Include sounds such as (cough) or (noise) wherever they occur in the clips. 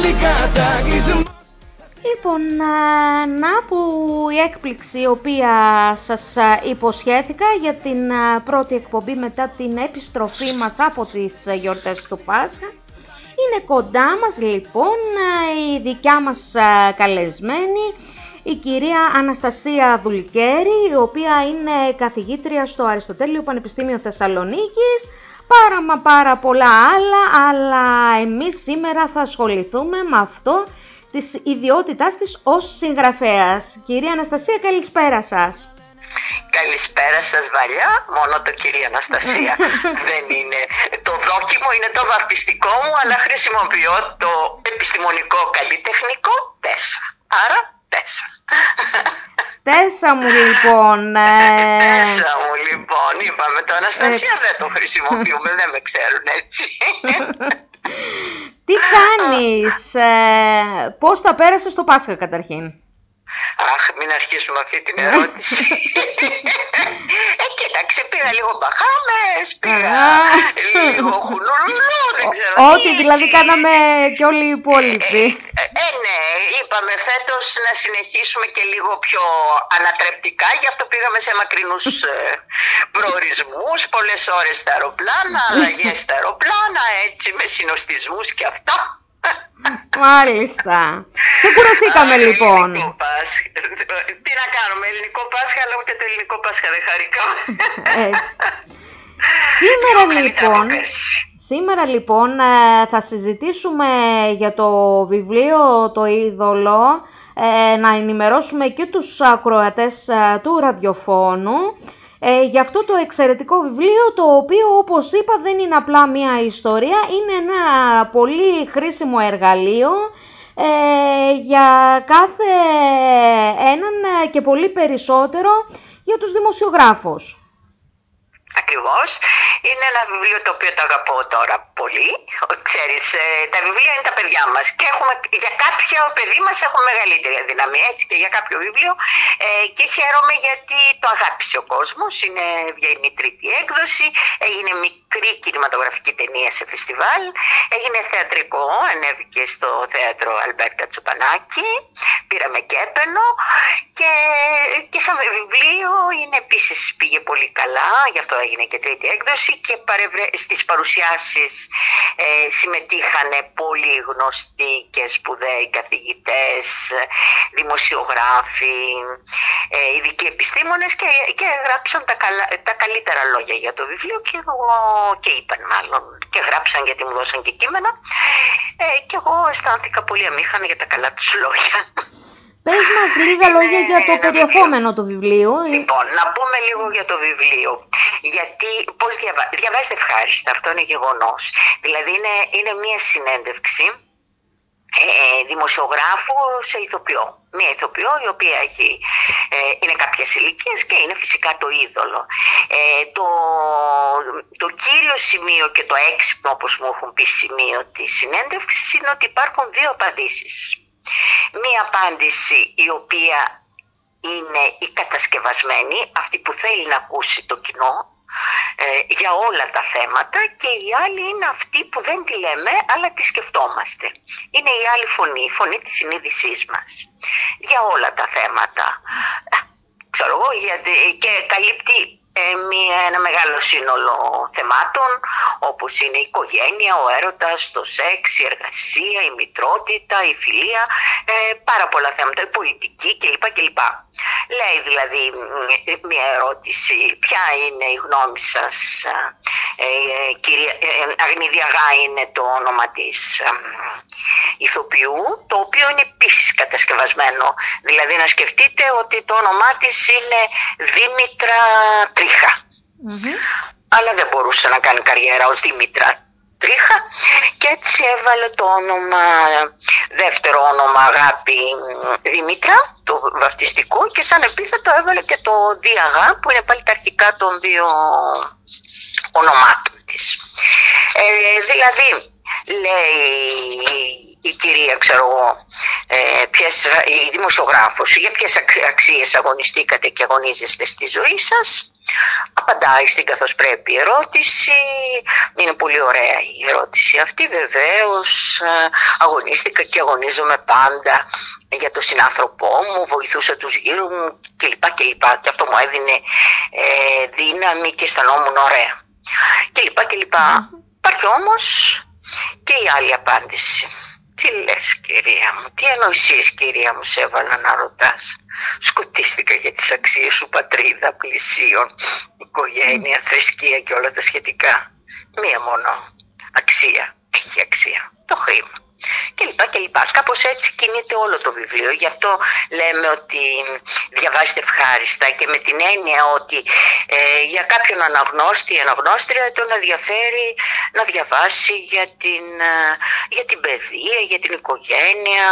πάλι κατακλυσμός Λοιπόν, α, να που η έκπληξη η οποία σας α, υποσχέθηκα για την α, πρώτη εκπομπή μετά την επιστροφή μας από τις α, γιορτές του Πάσχα. Είναι κοντά μας λοιπόν α, η δικιά μας α, καλεσμένη, η κυρία Αναστασία Δουλκέρη, η οποία είναι καθηγήτρια στο Αριστοτέλειο Πανεπιστήμιο Θεσσαλονίκης, πάρα μα πάρα πολλά άλλα, αλλά εμείς σήμερα θα ασχοληθούμε με αυτό της ιδιότητάς της ως συγγραφέας. Κυρία Αναστασία, καλησπέρα σας. Καλησπέρα σας Βαλιά, μόνο το κυρία Αναστασία (laughs) δεν είναι. Το δόκιμο είναι το βαπτιστικό μου, αλλά χρησιμοποιώ το επιστημονικό καλλιτεχνικό τέσσα. Άρα τέσσα. Τέσσα μου λοιπόν. ε, Τέσσα μου λοιπόν, είπαμε το Αναστασία δεν το χρησιμοποιούμε, δεν με ξέρουν έτσι. τι κάνεις, ε, πώς τα πέρασες στο Πάσχα καταρχήν; Αχ, μην αρχίσουμε αυτή την ερώτηση. ε, κοίταξε, πήγα λίγο μπαχάμες, πήγα Α. λίγο χουλουλουλού, δεν ξέρω Ό,τι τι, δηλαδή έτσι. κάναμε και όλοι οι υπόλοιποι. Ε, ε, ναι, είπαμε φέτος να συνεχίσουμε και λίγο πιο ανατρεπτικά, γι' αυτό πήγαμε σε μακρινούς ε, προορισμούς, πολλές ώρες στα αεροπλάνα, αλλαγές στα αεροπλάνα, έτσι με συνοστισμούς και αυτά. Μάλιστα. Ξεκουραστήκαμε Α, λοιπόν. ελληνικό Πάσχα. Τι να κάνουμε, ελληνικό Πάσχα, αλλά ούτε το ελληνικό Πάσχα δεν χαρικά. Έτσι. Σήμερα Πιο καλύτερα λοιπόν, από πέρσι. Σήμερα λοιπόν ε, θα συζητήσουμε για το βιβλίο «Το Είδωλο», ε, να ενημερώσουμε και τους ακροατές ε, του ραδιοφώνου ε, για αυτό το εξαιρετικό βιβλίο το οποίο όπως είπα δεν είναι απλά μια ιστορία, είναι ένα πολύ χρήσιμο εργαλείο ε, για κάθε έναν ε, και πολύ περισσότερο για τους δημοσιογράφους. Ακριβώς. Είναι ένα βιβλίο το οποίο το αγαπώ τώρα πολύ. Ο- (laughs) Ξέρεις, ε, τα βιβλία είναι τα παιδιά μας και έχουμε, για κάποιο παιδί μας έχουμε μεγαλύτερη αδυναμία, έτσι και για κάποιο βιβλίο. Ε, και χαίρομαι γιατί το αγάπησε ο κόσμος. Είναι βγαίνει η τρίτη έκδοση, έγινε μικρή κινηματογραφική ταινία σε φεστιβάλ, έγινε θεατρικό, ανέβηκε στο θέατρο Αλμπέρτα Τσοπανάκη, πήραμε και έπαινο και, και σαν βιβλίο είναι επίσης πήγε πολύ καλά, γι' αυτό έγινε και τρίτη έκδοση και παρευρε... στις παρουσιάσεις ε, συμμετείχαν πολύ γνωστοί και σπουδαίοι καθηγητές, δημοσιογράφοι, ε, ειδικοί επιστήμονες και, και γράψαν τα, καλά, τα καλύτερα λόγια για το βιβλίο και, εγώ, και είπαν μάλλον και γράψαν γιατί μου δώσαν και κείμενα ε, και εγώ αισθάνθηκα πολύ αμήχανη για τα καλά τους λόγια. Πες μας λίγα Είναι λόγια για το ένα περιεχόμενο του βιβλίου. Λοιπόν, να πούμε λίγο για το βιβλίο. Γιατί πώς διαβα... διαβάζετε ευχάριστα, αυτό είναι γεγονός. Δηλαδή είναι, είναι μια συνέντευξη ε, δημοσιογράφου σε ηθοποιό. Μια ηθοποιό η οποία έχει, ε, είναι κάποιες ηλικίες και είναι φυσικά το είδωλο. Ε, το, το κύριο σημείο και το έξυπνο όπως μου έχουν πει σημείο της συνέντευξης είναι ότι υπάρχουν δύο απαντήσεις. Μία απάντηση η οποία είναι η κατασκευασμένη, αυτή που θέλει να ακούσει το κοινό ε, για όλα τα θέματα και η άλλη είναι αυτή που δεν τη λέμε αλλά τη σκεφτόμαστε. Είναι η άλλη φωνή, η φωνή της συνείδησής μας για όλα τα θέματα. Ε, Ξέρω εγώ, γιατί και καλύπτει ε, μια, ένα μεγάλο σύνολο θεμάτων όπως είναι η οικογένεια, ο έρωτας, το σεξ, η εργασία, η μητρότητα, η φιλία, ε, πάρα πολλά θέματα, η πολιτική κλπ. κλπ. Λέει δηλαδή μ, μια ερώτηση, ποια είναι η γνώμη σας, ε, ε, κυρία, ε, ε, Αγνίδια Γά είναι το όνομα της ε, ηθοποιού, το οποίο είναι επίσης κατασκευασμένο. Δηλαδή να σκεφτείτε ότι το όνομά της είναι Δήμητρα Τρίχα. Αλλά δεν μπορούσε να κάνει καριέρα ως Δήμητρα Τρίχα και έτσι έβαλε το όνομα, δεύτερο όνομα αγάπη μ, Δήμητρα, το βαφτιστικό και σαν επίθετο έβαλε και το Διαγά που είναι πάλι τα αρχικά των δύο ονομάτων της. Ε, δηλαδή, λέει η κυρία, ξέρω εγώ, ε, ποιες, η δημοσιογράφος, για ποιες αξίες αγωνιστήκατε και αγωνίζεστε στη ζωή σας. Απαντάει στην καθώς πρέπει ερώτηση. Είναι πολύ ωραία η ερώτηση αυτή. Βεβαίως ε, αγωνίστηκα και αγωνίζομαι πάντα για τον συνάνθρωπό μου, βοηθούσα τους γύρω μου κλπ. κλπ. Και αυτό μου έδινε ε, δύναμη και αισθανόμουν ωραία. Και κλπ. Υπάρχει όμως και η άλλη απάντηση. Τι λες κυρία μου, τι ανοησίες κυρία μου σε έβαλα να ρωτάς. Σκοτίστηκα για τις αξίες σου πατρίδα, πλησίων, οικογένεια, θρησκεία και όλα τα σχετικά. Μία μόνο αξία έχει αξία, το χρήμα και λοιπά και λοιπά. Κάπως έτσι κινείται όλο το βιβλίο. Γι' αυτό λέμε ότι διαβάζετε ευχάριστα και με την έννοια ότι ε, για κάποιον αναγνώστη ή αναγνώστρια τον ενδιαφέρει να διαβάσει για την, ε, για την παιδεία, για την οικογένεια,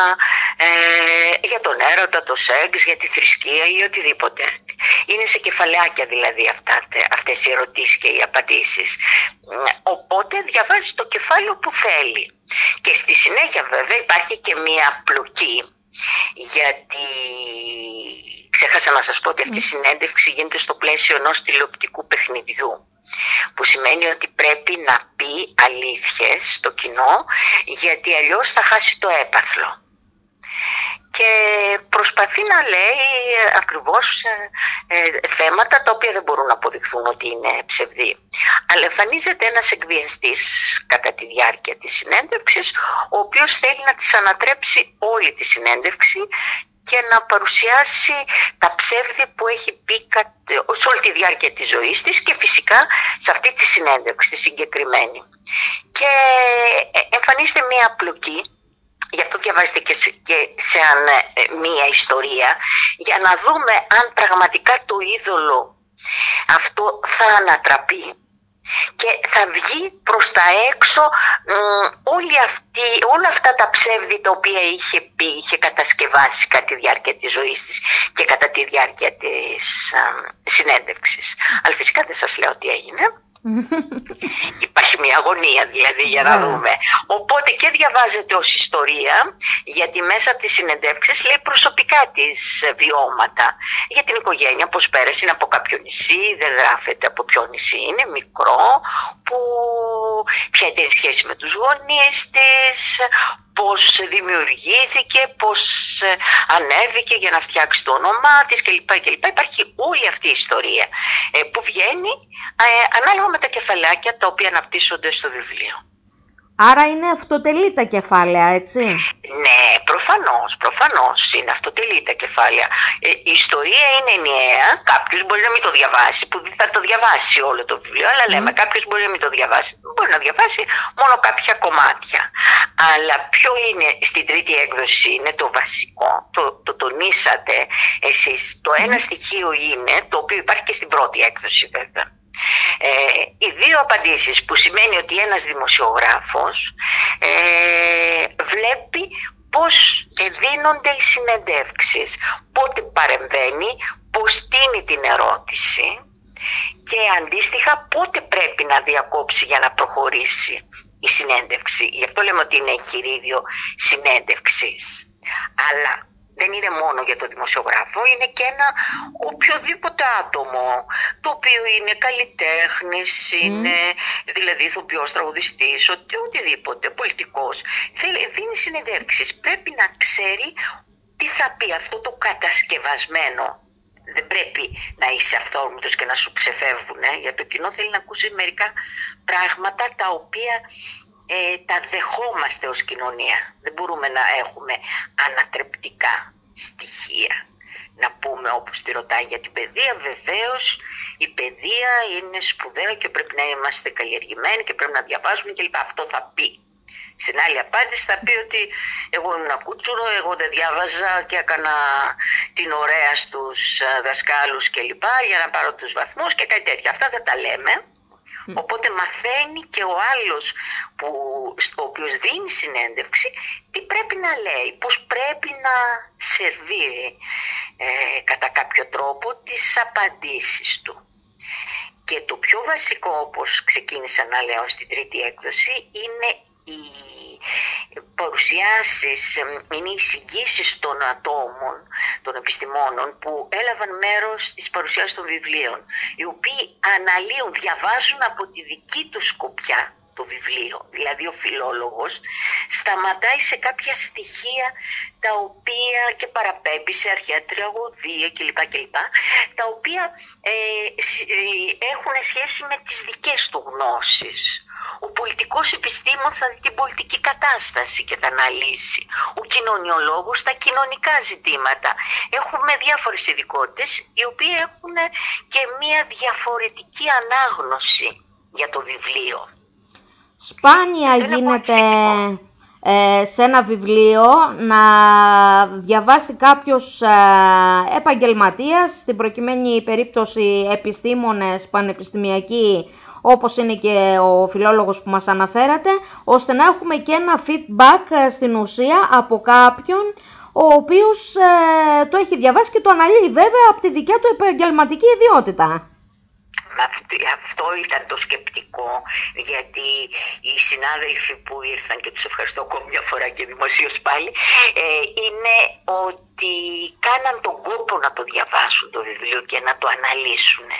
ε, για τον έρωτα, το σεξ, για τη θρησκεία ή οτιδήποτε. Είναι σε κεφαλάκια δηλαδή αυτά, αυτές οι ερωτήσεις και οι απαντήσεις. Οπότε διαβάζει το κεφάλαιο που θέλει. Και στη συνέχεια βέβαια υπάρχει και μία πλοκή γιατί ξέχασα να σας πω ότι αυτή η συνέντευξη γίνεται στο πλαίσιο ενός τηλεοπτικού παιχνιδιού που σημαίνει ότι πρέπει να πει αλήθειες στο κοινό γιατί αλλιώς θα χάσει το έπαθλο και προσπαθεί να λέει ακριβώς ε, ε, θέματα τα οποία δεν μπορούν να αποδειχθούν ότι είναι ψευδή. Αλλά εμφανίζεται ένας εκβιαστής κατά τη διάρκεια της συνέντευξης, ο οποίος θέλει να της ανατρέψει όλη τη συνέντευξη και να παρουσιάσει τα ψεύδη που έχει πει σε όλη τη διάρκεια της ζωής της και φυσικά σε αυτή τη συνέντευξη, τη συγκεκριμένη. Και ε, εμφανίζεται μια απλοκή Γι' αυτό διαβάζετε και σε, και σαν ε, μία ιστορία για να δούμε αν πραγματικά το είδωλο αυτό θα ανατραπεί και θα βγει προς τα έξω όλη αυτή, όλα αυτά τα ψεύδη τα οποία είχε πει, είχε κατασκευάσει κατά τη διάρκεια της ζωής της και κατά τη διάρκεια της α, συνέντευξης. Αλλά φυσικά δεν σας λέω τι έγινε. (laughs) Υπάρχει μια αγωνία δηλαδή για να ναι. δούμε. Οπότε και διαβάζεται ως ιστορία γιατί μέσα από τις συνεντεύξεις λέει προσωπικά της βιώματα για την οικογένεια, πώς πέρασε είναι από κάποιο νησί, δεν γράφεται από ποιο νησί είναι, μικρό, που ποια ήταν η σχέση με τους γονείς της, πώς δημιουργήθηκε, πώς ε, ανέβηκε για να φτιάξει το όνομά της κλπ. κλπ. Υπάρχει όλη αυτή η ιστορία ε, που βγαίνει ε, ανάλογα με τα κεφαλάκια τα οποία αναπτύσσονται στο βιβλίο. Άρα είναι αυτοτελή τα κεφάλαια, έτσι; Ναι, προφανώς, προφανώς είναι αυτοτελή τα κεφάλαια. Ε, η ιστορία είναι ενιαία, κάποιος μπορεί να μην το διαβάσει, που δεν θα το διαβάσει όλο το βιβλίο, αλλά λέμε mm. κάποιος μπορεί να μην το διαβάσει, μπορεί να διαβάσει μόνο κάποια κομμάτια. Αλλά ποιο είναι στην τρίτη έκδοση, είναι το βασικό, το, το τονίσατε εσείς. Το ένα στοιχείο είναι, το οποίο υπάρχει και στην πρώτη έκδοση βέβαια. Ε, οι δύο απαντήσεις που σημαίνει ότι ένας δημοσιογράφος ε, βλέπει πώς δίνονται οι συνεντεύξεις, πότε παρεμβαίνει, πώς στείνει την ερώτηση και αντίστοιχα πότε πρέπει να διακόψει για να προχωρήσει η συνέντευξη. Γι' αυτό λέμε ότι είναι εγχειρίδιο συνέντευξης. Αλλά δεν είναι μόνο για το δημοσιογράφο, είναι και ένα οποιοδήποτε άτομο, το οποίο είναι καλλιτέχνης, είναι δηλαδή ηθοποιός, τραγουδιστής, οτι, οτιδήποτε, πολιτικός. Θέλει, δίνει συνεντεύξεις. Πρέπει να ξέρει τι θα πει αυτό το κατασκευασμένο. Δεν πρέπει να είσαι αυθόρμητος και να σου ξεφεύγουν. Ε. Για το κοινό θέλει να ακούσει μερικά πράγματα τα οποία ε, τα δεχόμαστε ως κοινωνία. Δεν μπορούμε να έχουμε ανατρεπτικά στοιχεία. Να πούμε όπως τη ρωτάει για την παιδεία, βεβαίως η παιδεία είναι σπουδαία και πρέπει να είμαστε καλλιεργημένοι και πρέπει να διαβάζουμε κλπ. Αυτό θα πει. Στην άλλη απάντηση θα πει ότι εγώ ήμουν κούτσουρο, εγώ δεν διάβαζα και έκανα την ωραία στους ε, δασκάλους κλπ. για να πάρω τους βαθμούς και κάτι τέτοια. Αυτά δεν τα λέμε. Οπότε μαθαίνει και ο άλλος που, στο οποίος δίνει συνέντευξη τι πρέπει να λέει, πώς πρέπει να σερβίρει ε, κατά κάποιο τρόπο τις απαντήσεις του. Και το πιο βασικό όπως ξεκίνησα να λέω στην τρίτη έκδοση είναι η παρουσιάσεις, είναι εισηγήσεις των ατόμων, των επιστημόνων που έλαβαν μέρος στις παρουσιάσεις των βιβλίων, οι οποίοι αναλύουν, διαβάζουν από τη δική τους σκοπιά το βιβλίο. Δηλαδή ο φιλόλογος σταματάει σε κάποια στοιχεία τα οποία και παραπέμπει σε αρχαία τραγωδία κλπ. κλπ τα οποία ε, έχουν σχέση με τις δικές του γνώσεις. Ο πολιτικός επιστήμον θα δει την πολιτική κατάσταση και θα αναλύσει. Ο κοινωνιολόγος τα κοινωνικά ζητήματα. Έχουμε διάφορες ειδικότητες οι οποίοι έχουν και μία διαφορετική ανάγνωση για το βιβλίο. Σπάνια γίνεται ε, σε ένα βιβλίο να διαβάσει κάποιος ε, επαγγελματίας, στην προκειμένη περίπτωση επιστήμονες, πανεπιστημιακοί, όπως είναι και ο φιλόλογος που μας αναφέρατε, ώστε να έχουμε και ένα feedback ε, στην ουσία από κάποιον ο οποίος ε, το έχει διαβάσει και το αναλύει βέβαια από τη δικιά του επαγγελματική ιδιότητα αυτό ήταν το σκεπτικό γιατί οι συνάδελφοι που ήρθαν και τους ευχαριστώ ακόμη μια φορά και δημοσίως πάλι ε, είναι ότι κάναν τον κόπο να το διαβάσουν το βιβλίο και να το αναλύσουν.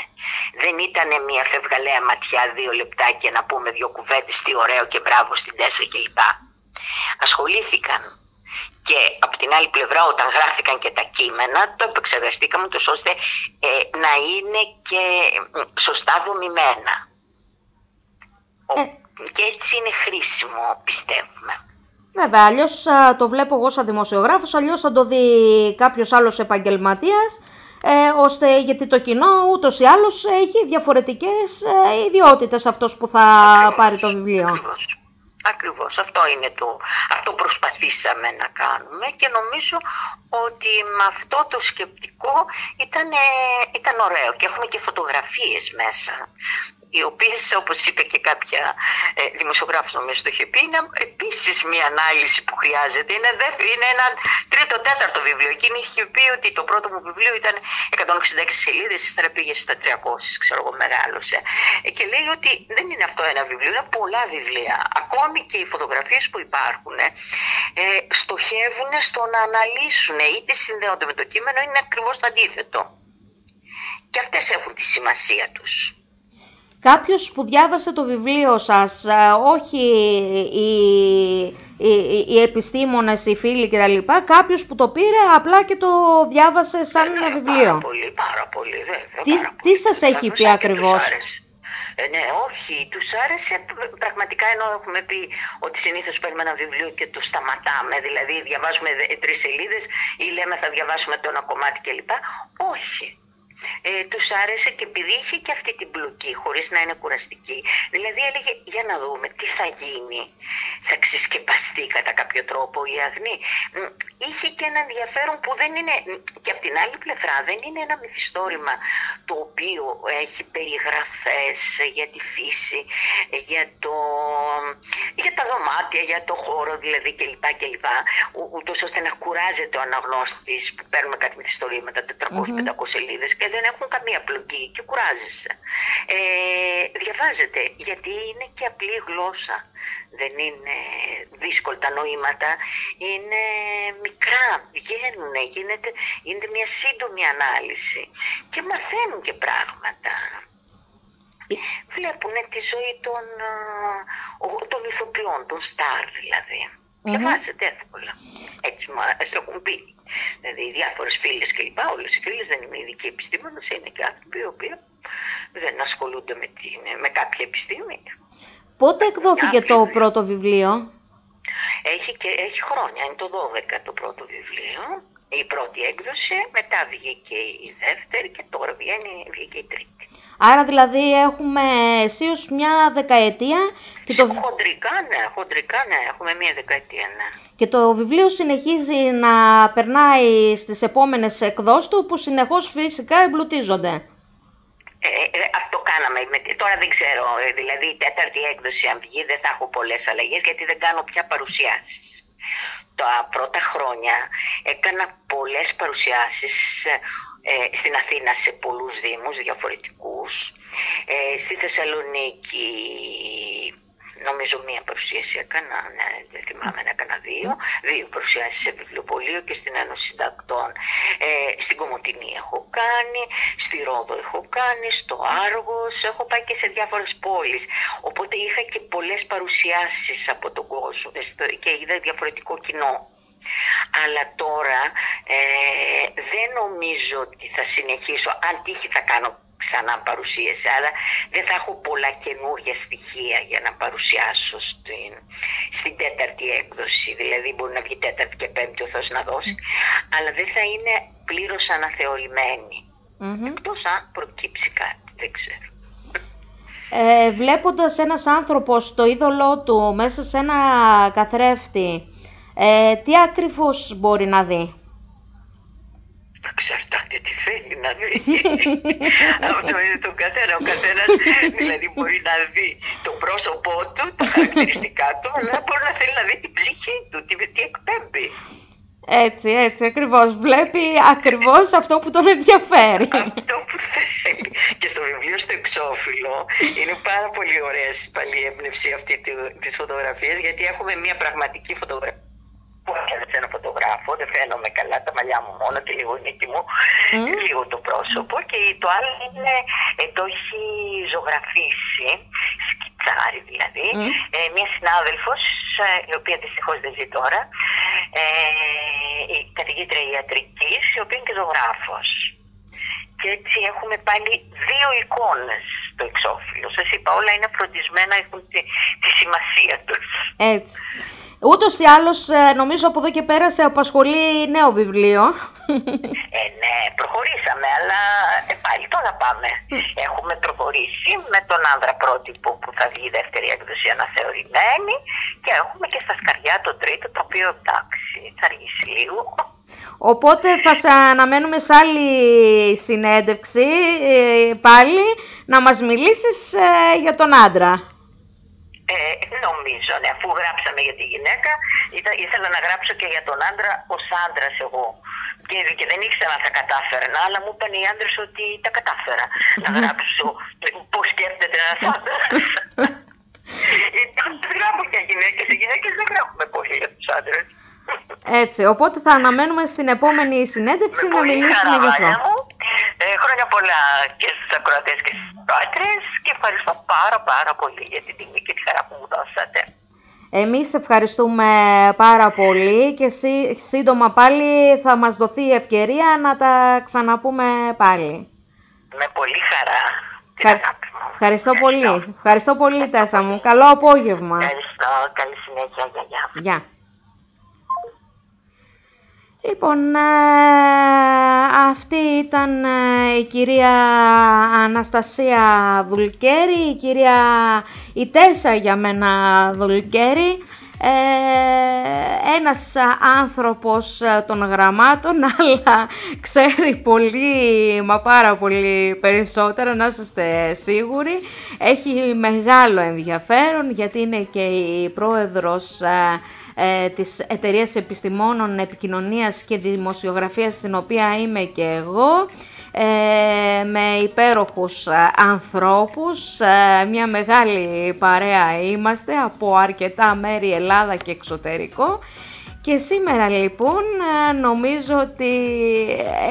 Δεν ήταν μια φευγαλαία ματιά δύο λεπτάκια να πούμε δύο κουβέντες τι ωραίο και μπράβο στην τέσσερα κλπ. Ασχολήθηκαν και από την άλλη πλευρά όταν γράφηκαν και τα κείμενα το επεξεργαστήκαμε τόσο ώστε ε, να είναι και σωστά δομημένα. Ε. Και έτσι είναι χρήσιμο πιστεύουμε. Βέβαια, αλλιώς το βλέπω εγώ σαν δημοσιογράφος, αλλιώς θα το δει κάποιος άλλος επαγγελματίας, ε, ώστε γιατί το κοινό ούτως ή άλλως έχει διαφορετικές ε, ιδιότητες αυτός που θα πάρει το βιβλίο. Ακριβώς, αυτό είναι το, αυτό προσπαθήσαμε να κάνουμε και νομίζω ότι με αυτό το σκεπτικό ήταν, ήταν ωραίο και έχουμε και φωτογραφίες μέσα οι οποίες, όπως είπε και κάποια ε, δημοσιογράφος νομίζω το είχε πει, είναι επίσης μια ανάλυση που χρειάζεται. Είναι, είναι ένα τρίτο-τέταρτο βιβλίο. Εκείνη είχε πει ότι το πρώτο μου βιβλίο ήταν 166 σελίδες, ύστερα πήγε στα 300, ξέρω εγώ, μεγάλωσε. Ε, και λέει ότι δεν είναι αυτό ένα βιβλίο, είναι πολλά βιβλία. Ακόμη και οι φωτογραφίες που υπάρχουν ε, στοχεύουν στο να αναλύσουν, είτε συνδέονται με το κείμενο, είναι ακριβώς το αντίθετο. Και αυτές έχουν τη σημασία τους κάποιος που διάβασε το βιβλίο σας, ε, όχι οι, οι, οι επιστήμονες, οι φίλοι κτλ. Κάποιος που το πήρε απλά και το διάβασε σαν ένα βιβλίο; Πάρα πολύ, πάρα πολύ βέβαια. Τι, πάρα τι σας έχει πει ακριβώς; Ε, ναι, όχι, τους άρεσε πραγματικά ενώ έχουμε πει ότι συνήθως παίρνουμε ένα βιβλίο και το σταματάμε, δηλαδή διαβάζουμε τρεις σελίδες ή λέμε θα διαβάσουμε το ένα κομμάτι κλπ. Όχι ε, τους άρεσε και επειδή είχε και αυτή την πλοκή χωρίς να είναι κουραστική. Δηλαδή έλεγε για να δούμε τι θα γίνει. Θα ξεσκεπαστεί κατά κάποιο τρόπο η αγνή. Είχε και ένα ενδιαφέρον που δεν είναι και από την άλλη πλευρά δεν είναι ένα μυθιστόρημα το οποίο έχει περιγραφές για τη φύση, για, το, για τα δωμάτια, για το χώρο δηλαδή κλπ. κλπ ούτως ώστε να κουράζεται ο αναγνώστης που παίρνουμε κάτι μυθιστορήματα 400-500 σελίδες δεν έχουν καμία πλοκή και κουράζεσαι. Ε, διαβάζετε γιατί είναι και απλή γλώσσα. Δεν είναι δύσκολα τα νοήματα, είναι μικρά, βγαίνουν, γίνεται, γίνεται μια σύντομη ανάλυση και μαθαίνουν και πράγματα. Βλέπουν τη ζωή των, ε, των ηθοποιών, των στάρ δηλαδή. Mm-hmm. Διαβάζεται εύκολα. Έτσι μου έχουν πει. Δηλαδή, οι διάφορες φίλες κλπ. Όλες οι φίλες δεν είναι ειδικοί επιστήμονες, είναι και άνθρωποι οι οποίοι δεν ασχολούνται με, την, με κάποια επιστήμη. Πότε εκδόθηκε το πρώτο βιβλίο, έχει, και, έχει χρόνια, είναι το 12 το πρώτο βιβλίο. Η πρώτη έκδοση, μετά βγήκε η δεύτερη και τώρα βγαίνει, βγήκε η τρίτη. Άρα δηλαδή έχουμε αισίως μια δεκαετία. Και το... Χοντρικά ναι, χοντρικά ναι, έχουμε μια δεκαετία ναι. Και το βιβλίο συνεχίζει να περνάει στις επόμενες εκδόσεις του που συνεχώς φυσικά εμπλουτίζονται. Ε, ε, αυτό κάναμε. Τώρα δεν ξέρω, ε, δηλαδή η τέταρτη έκδοση αν βγει δεν θα έχω πολλές αλλαγές γιατί δεν κάνω πια παρουσιάσεις. Τα πρώτα χρόνια έκανα πολλές παρουσιάσεις ε, στην Αθήνα σε πολλούς δήμους διαφορετικούς. Ε, στη Θεσσαλονίκη νομίζω μία παρουσίαση έκανα, ναι, δεν θυμάμαι να έκανα δύο, δύο παρουσιάσεις σε βιβλιοπωλείο και στην Ένωση Συντακτών. Ε, στην Κομωτινή έχω κάνει, στη Ρόδο έχω κάνει, στο Άργος, έχω πάει και σε διάφορες πόλεις. Οπότε είχα και πολλές παρουσιάσεις από τον κόσμο και είδα διαφορετικό κοινό. Αλλά τώρα ε, δεν νομίζω ότι θα συνεχίσω, αν τύχει θα κάνω ξανά παρουσίαση, αλλά δεν θα έχω πολλά καινούργια στοιχεία για να παρουσιάσω στην, στην τέταρτη έκδοση. Δηλαδή μπορεί να βγει τέταρτη και πέμπτη ο Θεός να δώσει, αλλά δεν θα είναι πλήρως αναθεωρημένη. Mm-hmm. Εκτός αν προκύψει κάτι, δεν ξέρω. Ε, βλέποντας ένας άνθρωπος το είδωλό του μέσα σε ένα καθρέφτη, ε, τι ακριβώς μπορεί να δει; Εξαρτάται τι θέλει να δει. (laughs) Αυτό είναι το καθένα. Ο καθένας δηλαδή μπορεί να δει το πρόσωπό του, τα (laughs) χαρακτηριστικά του, αλλά μπορεί να θέλει να δει την ψυχή του, τι, τι εκπέμπει. Έτσι, έτσι, ακριβώς. Βλέπει ακριβώς αυτό που τον ενδιαφέρει. Αυτό που θέλει. Και στο βιβλίο στο εξώφυλλο είναι πάρα πολύ ωραία πάλι η έμπνευση αυτή της φωτογραφίας, γιατί έχουμε μια πραγματική φωτογραφία που έκανε ένα φωτογράφο, δεν φαίνομαι καλά, τα μαλλιά μου μόνο και λίγο νύχτη μου, mm. λίγο το πρόσωπο και το άλλο είναι, ε, το έχει ζωγραφίσει, σκιτσάρι δηλαδή, mm. ε, μια συνάδελφος, ε, η οποία δυστυχώς δεν ζει τώρα, ε, η καθηγήτρια ιατρικής, η οποία είναι και ζωγράφος. Και έτσι έχουμε πάλι δύο εικόνες στο εξώφυλλο. Σας είπα, όλα είναι φροντισμένα, έχουν τη, τη σημασία τους. Έτσι. Ούτως ή άλλως ε, νομίζω από εδώ και πέρα σε απασχολεί νέο βιβλίο. Ε, ναι, προχωρήσαμε, αλλά ε, πάλι τώρα πάμε. Έχουμε προχωρήσει με τον άνδρα πρότυπο που θα βγει η δεύτερη έκδοση αναθεωρημένη και έχουμε και στα σκαριά το τρίτο, το οποίο εντάξει, θα αργήσει λίγο. Οπότε θα σε αναμένουμε σε άλλη συνέντευξη ε, πάλι να μας μιλήσεις για τον άντρα. Ε, νομίζω, ναι, αφού γράψαμε για τη γυναίκα, ήθελα να γράψω και για τον άντρα ως άντρας εγώ. Και, και δεν ήξερα αν θα κατάφερνα, αλλά μου είπαν οι άντρες ότι τα κατάφερα να γράψω πώς σκέφτεται ένας άντρας. (laughs) Δεν γράφω για γυναίκες. Οι γυναίκες δεν γράφουμε πολύ για τους άντρες. Έτσι, οπότε θα αναμένουμε στην επόμενη συνέντευξη να μιλήσουμε για αυτό. Ε, χρόνια πολλά και στους ακροατές και στους πάτρες και ευχαριστώ πάρα πάρα πολύ για την τιμή και τη χαρά που μου δώσατε. Εμείς ευχαριστούμε πάρα πολύ και σύντομα πάλι θα μας δοθεί η ευκαιρία να τα ξαναπούμε πάλι. Με πολύ χαρά. Ευχαριστώ, πολύ. Ευχαριστώ πολύ Τέσσα μου. Καλό απόγευμα. Ευχαριστώ. Καλή συνέχεια. Γεια. Γεια. Λοιπόν, ε, αυτή ήταν ε, η κυρία Αναστασία Δουλκέρη, η κυρία η Τέσσα για μένα Δουλκέρη, ε, ένας άνθρωπος των γραμμάτων, (laughs) αλλά ξέρει πολύ, μα πάρα πολύ περισσότερο, να είστε σίγουροι. Έχει μεγάλο ενδιαφέρον γιατί είναι και η πρόεδρος ε, της Εταιρείας Επιστημόνων Επικοινωνίας και Δημοσιογραφίας στην οποία είμαι και εγώ ε, με υπέροχους ε, ανθρώπους, ε, μια μεγάλη παρέα είμαστε από αρκετά μέρη Ελλάδα και εξωτερικό. Και σήμερα λοιπόν νομίζω ότι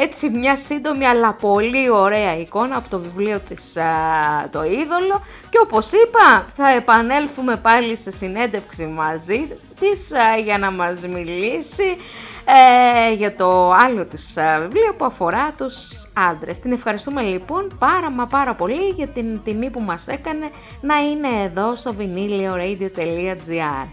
έτσι μια σύντομη αλλά πολύ ωραία εικόνα από το βιβλίο της το είδωλο και όπως είπα θα επανέλθουμε πάλι σε συνέντευξη μαζί της ε, για να μας μιλήσει ε, για το άλλο της ε, βιβλίο που αφορά τους άντρες. Την ευχαριστούμε λοιπόν πάρα μα πάρα πολύ για την τιμή που μας έκανε να είναι εδώ στο vinilioradio.gr